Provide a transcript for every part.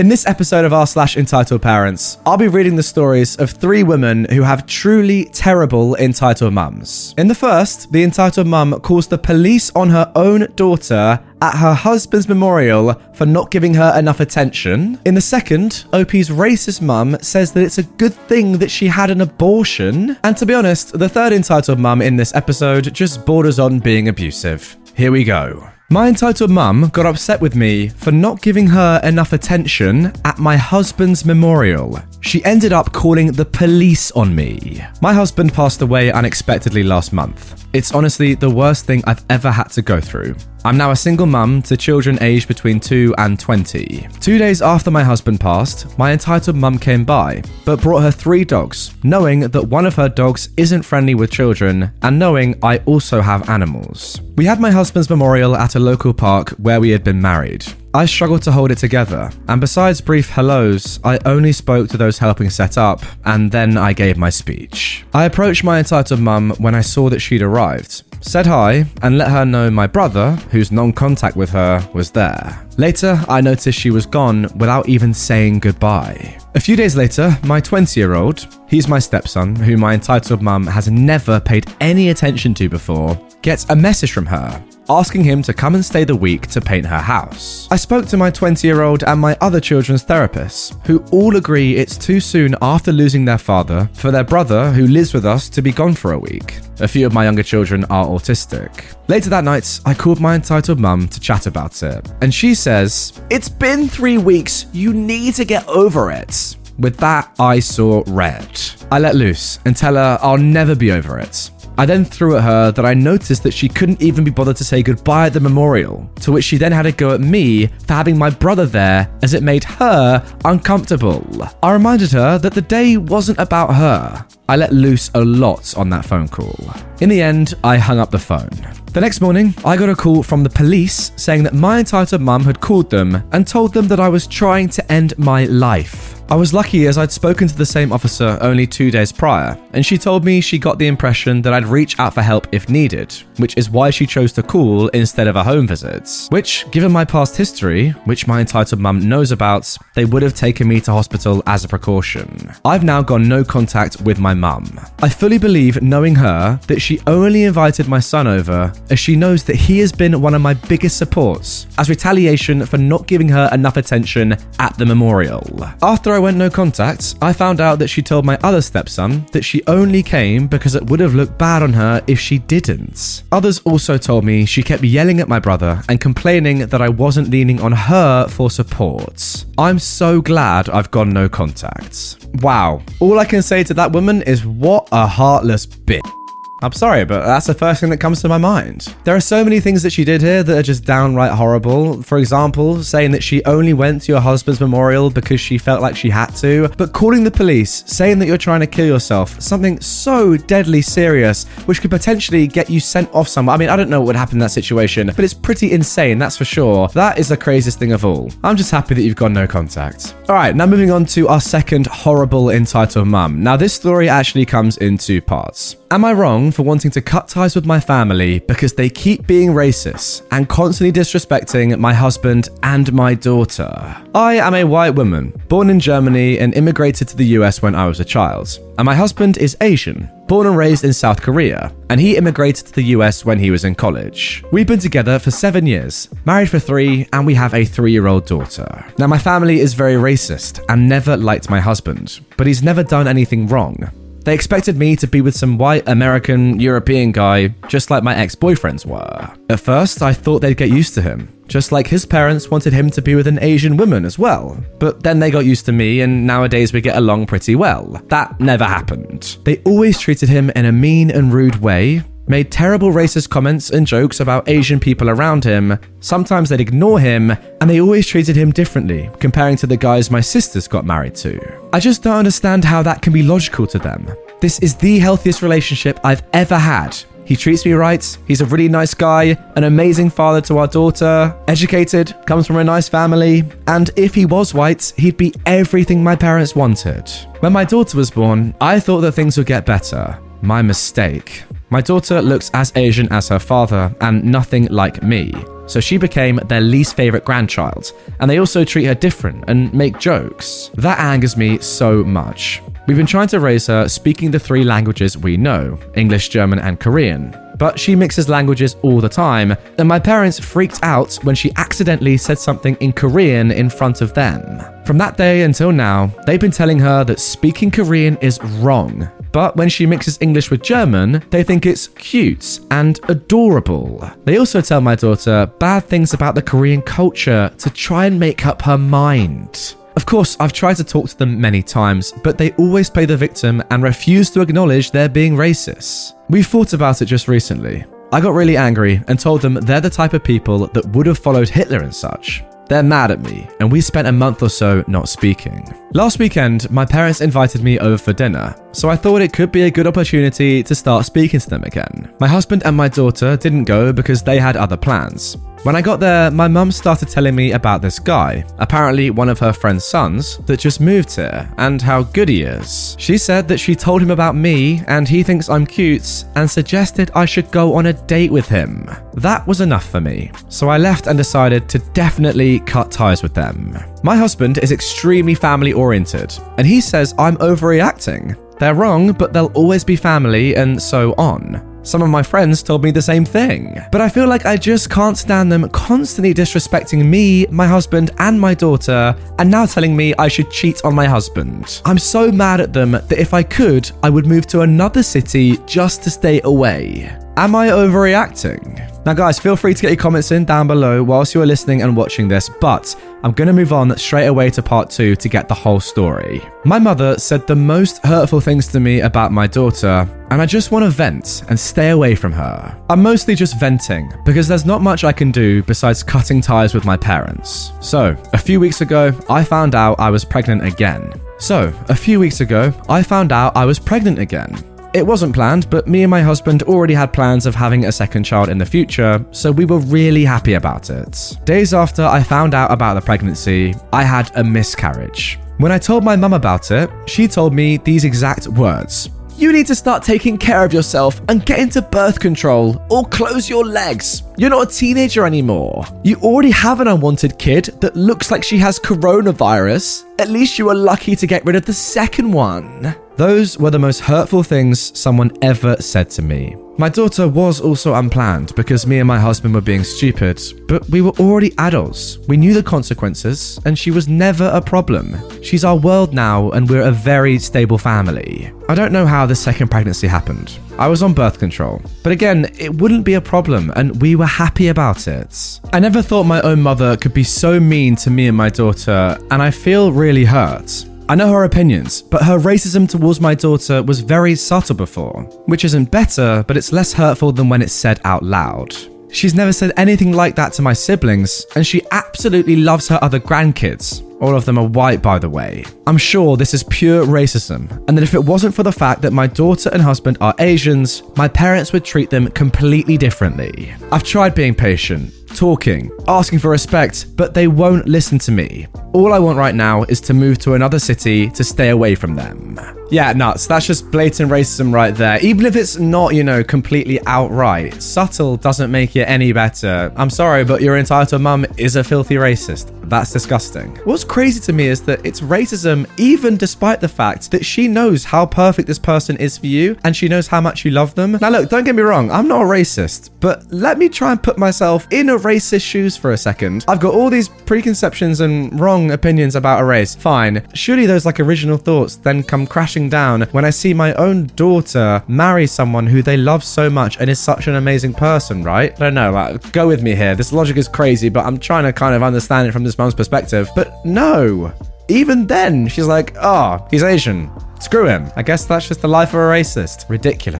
In this episode of r slash entitled parents, I'll be reading the stories of three women who have truly terrible entitled mums. In the first, the entitled mum calls the police on her own daughter at her husband's memorial for not giving her enough attention. In the second, OP's racist mum says that it's a good thing that she had an abortion. And to be honest, the third entitled mum in this episode just borders on being abusive. Here we go. My entitled mum got upset with me for not giving her enough attention at my husband's memorial. She ended up calling the police on me. My husband passed away unexpectedly last month. It's honestly the worst thing I've ever had to go through. I'm now a single mum to children aged between 2 and 20. Two days after my husband passed, my entitled mum came by, but brought her three dogs, knowing that one of her dogs isn't friendly with children, and knowing I also have animals. We had my husband's memorial at a local park where we had been married. I struggled to hold it together, and besides brief hellos, I only spoke to those helping set up, and then I gave my speech. I approached my entitled mum when I saw that she'd arrived, said hi, and let her know my brother, whose non contact with her, was there. Later, I noticed she was gone without even saying goodbye. A few days later, my 20 year old, he's my stepson, who my entitled mum has never paid any attention to before, gets a message from her asking him to come and stay the week to paint her house. I spoke to my 20 year old and my other children's therapists, who all agree it's too soon after losing their father for their brother, who lives with us, to be gone for a week. A few of my younger children are autistic. Later that night, I called my entitled mum to chat about it, and she says, It's been three weeks, you need to get over it. With that, I saw red. I let loose and tell her I'll never be over it. I then threw at her that I noticed that she couldn't even be bothered to say goodbye at the memorial, to which she then had a go at me for having my brother there as it made her uncomfortable. I reminded her that the day wasn't about her. I let loose a lot on that phone call. In the end, I hung up the phone. The next morning, I got a call from the police saying that my entitled mum had called them and told them that I was trying to end my life. I was lucky as I'd spoken to the same officer only two days prior, and she told me she got the impression that I'd reach out for help if needed, which is why she chose to call instead of a home visit. Which, given my past history, which my entitled mum knows about, they would have taken me to hospital as a precaution. I've now got no contact with my mum. I fully believe, knowing her, that she only invited my son over as she knows that he has been one of my biggest supports as retaliation for not giving her enough attention at the memorial. After I went no contact, I found out that she told my other stepson that she only came because it would have looked bad on her if she didn't. Others also told me she kept yelling at my brother and complaining that I wasn't leaning on her for support. I'm so glad I've gone no contact. Wow. All I can say to that woman is what a heartless bitch. I'm sorry, but that's the first thing that comes to my mind. There are so many things that she did here that are just downright horrible. For example, saying that she only went to your husband's memorial because she felt like she had to, but calling the police, saying that you're trying to kill yourself, something so deadly serious, which could potentially get you sent off somewhere. I mean, I don't know what would happen in that situation, but it's pretty insane, that's for sure. That is the craziest thing of all. I'm just happy that you've got no contact. All right, now moving on to our second horrible entitled mum. Now, this story actually comes in two parts. Am I wrong for wanting to cut ties with my family because they keep being racist and constantly disrespecting my husband and my daughter? I am a white woman, born in Germany and immigrated to the US when I was a child. And my husband is Asian, born and raised in South Korea, and he immigrated to the US when he was in college. We've been together for seven years, married for three, and we have a three year old daughter. Now, my family is very racist and never liked my husband, but he's never done anything wrong. They expected me to be with some white American European guy, just like my ex boyfriends were. At first, I thought they'd get used to him, just like his parents wanted him to be with an Asian woman as well. But then they got used to me, and nowadays we get along pretty well. That never happened. They always treated him in a mean and rude way, made terrible racist comments and jokes about Asian people around him. Sometimes they'd ignore him, and they always treated him differently, comparing to the guys my sisters got married to. I just don't understand how that can be logical to them. This is the healthiest relationship I've ever had. He treats me right. He's a really nice guy, an amazing father to our daughter, educated, comes from a nice family, and if he was white, he'd be everything my parents wanted. When my daughter was born, I thought that things would get better. My mistake. My daughter looks as Asian as her father and nothing like me. So she became their least favorite grandchild, and they also treat her different and make jokes. That angers me so much. We've been trying to raise her speaking the three languages we know English, German, and Korean. But she mixes languages all the time, and my parents freaked out when she accidentally said something in Korean in front of them. From that day until now, they've been telling her that speaking Korean is wrong. But when she mixes English with German, they think it's cute and adorable. They also tell my daughter bad things about the Korean culture to try and make up her mind. Of course, I've tried to talk to them many times, but they always play the victim and refuse to acknowledge they're being racist. We thought about it just recently. I got really angry and told them they're the type of people that would have followed Hitler and such. They're mad at me, and we spent a month or so not speaking. Last weekend, my parents invited me over for dinner, so I thought it could be a good opportunity to start speaking to them again. My husband and my daughter didn't go because they had other plans. When I got there, my mum started telling me about this guy, apparently one of her friend's sons, that just moved here, and how good he is. She said that she told him about me, and he thinks I'm cute, and suggested I should go on a date with him. That was enough for me, so I left and decided to definitely cut ties with them. My husband is extremely family oriented, and he says I'm overreacting. They're wrong, but they'll always be family, and so on. Some of my friends told me the same thing. But I feel like I just can't stand them constantly disrespecting me, my husband, and my daughter, and now telling me I should cheat on my husband. I'm so mad at them that if I could, I would move to another city just to stay away. Am I overreacting? Now, guys, feel free to get your comments in down below whilst you are listening and watching this, but I'm going to move on straight away to part two to get the whole story. My mother said the most hurtful things to me about my daughter, and I just want to vent and stay away from her. I'm mostly just venting because there's not much I can do besides cutting ties with my parents. So, a few weeks ago, I found out I was pregnant again. So, a few weeks ago, I found out I was pregnant again. It wasn't planned, but me and my husband already had plans of having a second child in the future, so we were really happy about it. Days after I found out about the pregnancy, I had a miscarriage. When I told my mum about it, she told me these exact words. You need to start taking care of yourself and get into birth control or close your legs. You're not a teenager anymore. You already have an unwanted kid that looks like she has coronavirus. At least you were lucky to get rid of the second one. Those were the most hurtful things someone ever said to me. My daughter was also unplanned because me and my husband were being stupid, but we were already adults. We knew the consequences, and she was never a problem. She's our world now, and we're a very stable family. I don't know how the second pregnancy happened. I was on birth control, but again, it wouldn't be a problem, and we were happy about it. I never thought my own mother could be so mean to me and my daughter, and I feel really hurt. I know her opinions, but her racism towards my daughter was very subtle before, which isn't better, but it's less hurtful than when it's said out loud. She's never said anything like that to my siblings, and she absolutely loves her other grandkids. All of them are white, by the way. I'm sure this is pure racism, and that if it wasn't for the fact that my daughter and husband are Asians, my parents would treat them completely differently. I've tried being patient, talking, asking for respect, but they won't listen to me. All I want right now is to move to another city to stay away from them. Yeah, nuts. That's just blatant racism right there. Even if it's not, you know, completely outright, subtle doesn't make it any better. I'm sorry, but your entitled mum is a filthy racist. That's disgusting. What's crazy to me is that it's racism even despite the fact that she knows how perfect this person is for you and she knows how much you love them. Now, look, don't get me wrong, I'm not a racist, but let me try and put myself in a racist shoes for a second. I've got all these preconceptions and wrong opinions about a race. Fine. Surely those like original thoughts then come crashing down when I see my own daughter marry someone who they love so much and is such an amazing person, right? I don't know, like, go with me here. This logic is crazy, but I'm trying to kind of understand it from this mom's perspective. But no. Even then, she's like, oh, he's Asian. Screw him. I guess that's just the life of a racist. Ridiculous.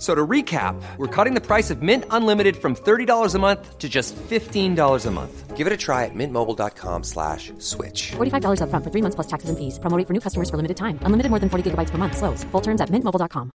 F- So to recap, we're cutting the price of Mint Unlimited from $30 a month to just $15 a month. Give it a try at mintmobile.com slash switch. $45 upfront for three months plus taxes and fees. Promo rate for new customers for limited time. Unlimited more than 40 gigabytes per month. Slows. Full terms at mintmobile.com.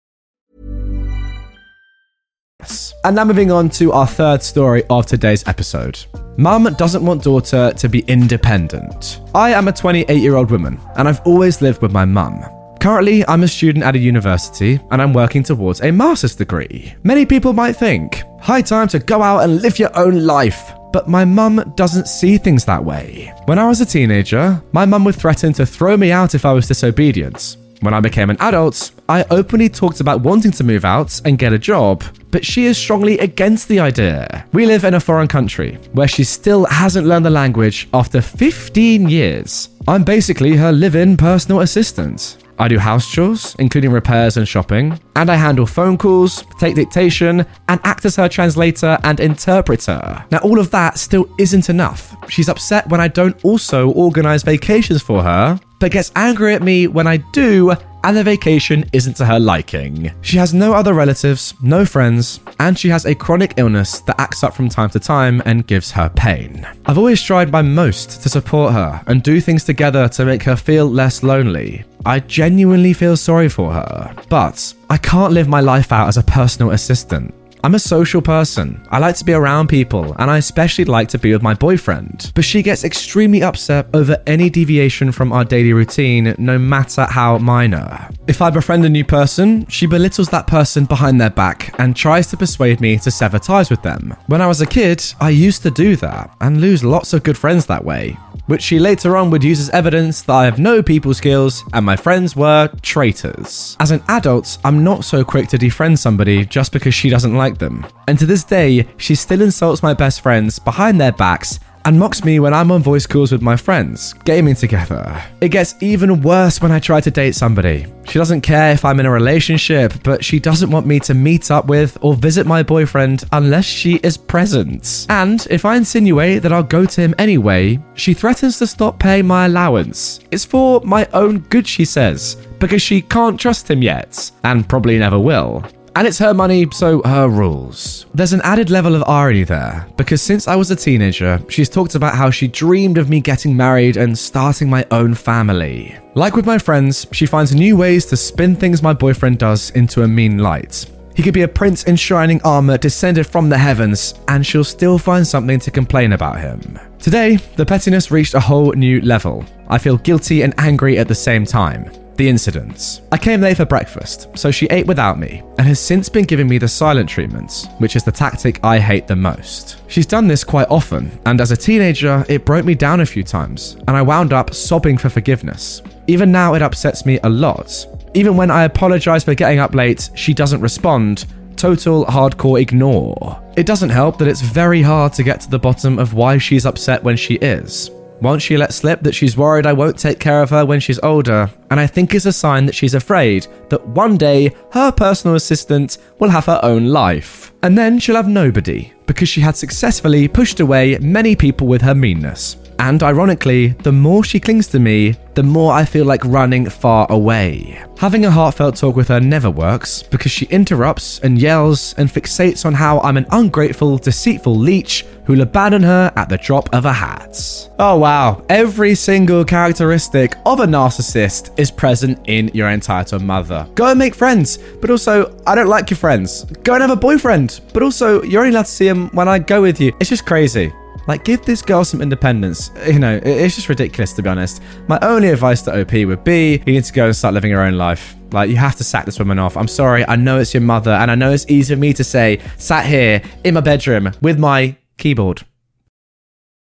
And now moving on to our third story of today's episode. Mum doesn't want daughter to be independent. I am a 28 year old woman, and I've always lived with my mum. Currently, I'm a student at a university and I'm working towards a master's degree. Many people might think, high time to go out and live your own life. But my mum doesn't see things that way. When I was a teenager, my mum would threaten to throw me out if I was disobedient. When I became an adult, I openly talked about wanting to move out and get a job, but she is strongly against the idea. We live in a foreign country where she still hasn't learned the language after 15 years. I'm basically her live in personal assistant. I do house chores, including repairs and shopping, and I handle phone calls, take dictation, and act as her translator and interpreter. Now, all of that still isn't enough. She's upset when I don't also organize vacations for her, but gets angry at me when I do, and the vacation isn't to her liking. She has no other relatives, no friends, and she has a chronic illness that acts up from time to time and gives her pain. I've always tried my most to support her and do things together to make her feel less lonely. I genuinely feel sorry for her, but I can't live my life out as a personal assistant. I'm a social person. I like to be around people, and I especially like to be with my boyfriend. But she gets extremely upset over any deviation from our daily routine, no matter how minor. If I befriend a new person, she belittles that person behind their back and tries to persuade me to sever ties with them. When I was a kid, I used to do that and lose lots of good friends that way which she later on would use as evidence that I have no people skills and my friends were traitors. As an adult, I'm not so quick to defriend somebody just because she doesn't like them. And to this day, she still insults my best friends behind their backs and mocks me when I'm on voice calls with my friends, gaming together. It gets even worse when I try to date somebody. She doesn't care if I'm in a relationship, but she doesn't want me to meet up with or visit my boyfriend unless she is present. And if I insinuate that I'll go to him anyway, she threatens to stop paying my allowance. It's for my own good, she says, because she can't trust him yet, and probably never will. And it's her money, so her rules. There's an added level of irony there, because since I was a teenager, she's talked about how she dreamed of me getting married and starting my own family. Like with my friends, she finds new ways to spin things my boyfriend does into a mean light. He could be a prince in shining armor descended from the heavens, and she'll still find something to complain about him. Today, the pettiness reached a whole new level. I feel guilty and angry at the same time. The incidents. I came late for breakfast, so she ate without me and has since been giving me the silent treatment, which is the tactic I hate the most. She's done this quite often, and as a teenager, it broke me down a few times, and I wound up sobbing for forgiveness. Even now, it upsets me a lot. Even when I apologize for getting up late, she doesn't respond. Total hardcore ignore. It doesn't help that it's very hard to get to the bottom of why she's upset when she is. Once she let slip that she's worried I won't take care of her when she's older, and I think it's a sign that she's afraid that one day her personal assistant will have her own life. And then she'll have nobody, because she had successfully pushed away many people with her meanness. And ironically, the more she clings to me, the more I feel like running far away. Having a heartfelt talk with her never works because she interrupts and yells and fixates on how I'm an ungrateful, deceitful leech who'll abandon her at the drop of a hat. Oh wow, every single characteristic of a narcissist is present in your entitled mother. Go and make friends, but also, I don't like your friends. Go and have a boyfriend, but also, you're only allowed to see him when I go with you. It's just crazy. Like, give this girl some independence. You know, it's just ridiculous, to be honest. My only advice to OP would be you need to go and start living your own life. Like, you have to sack this woman off. I'm sorry, I know it's your mother, and I know it's easy for me to say, sat here in my bedroom with my keyboard.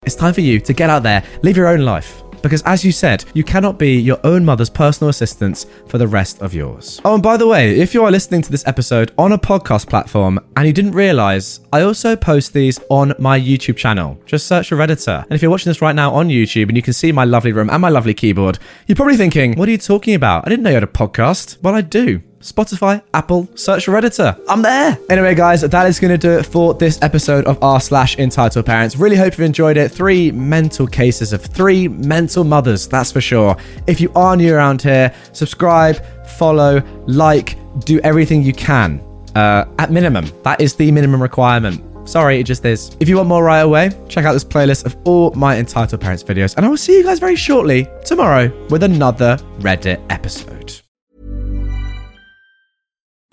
It's time for you to get out there, live your own life. Because as you said, you cannot be your own mother's personal assistant for the rest of yours. Oh, and by the way, if you are listening to this episode on a podcast platform and you didn't realize, I also post these on my YouTube channel. Just search for Redditor. And if you're watching this right now on YouTube and you can see my lovely room and my lovely keyboard, you're probably thinking, what are you talking about? I didn't know you had a podcast. Well, I do. Spotify, Apple, search for Redditor. I'm there. Anyway, guys, that is going to do it for this episode of r slash entitled parents. Really hope you've enjoyed it. Three mental cases of three mental mothers, that's for sure. If you are new around here, subscribe, follow, like, do everything you can. Uh, at minimum, that is the minimum requirement. Sorry, it just is. If you want more right away, check out this playlist of all my entitled parents videos, and I will see you guys very shortly tomorrow with another Reddit episode.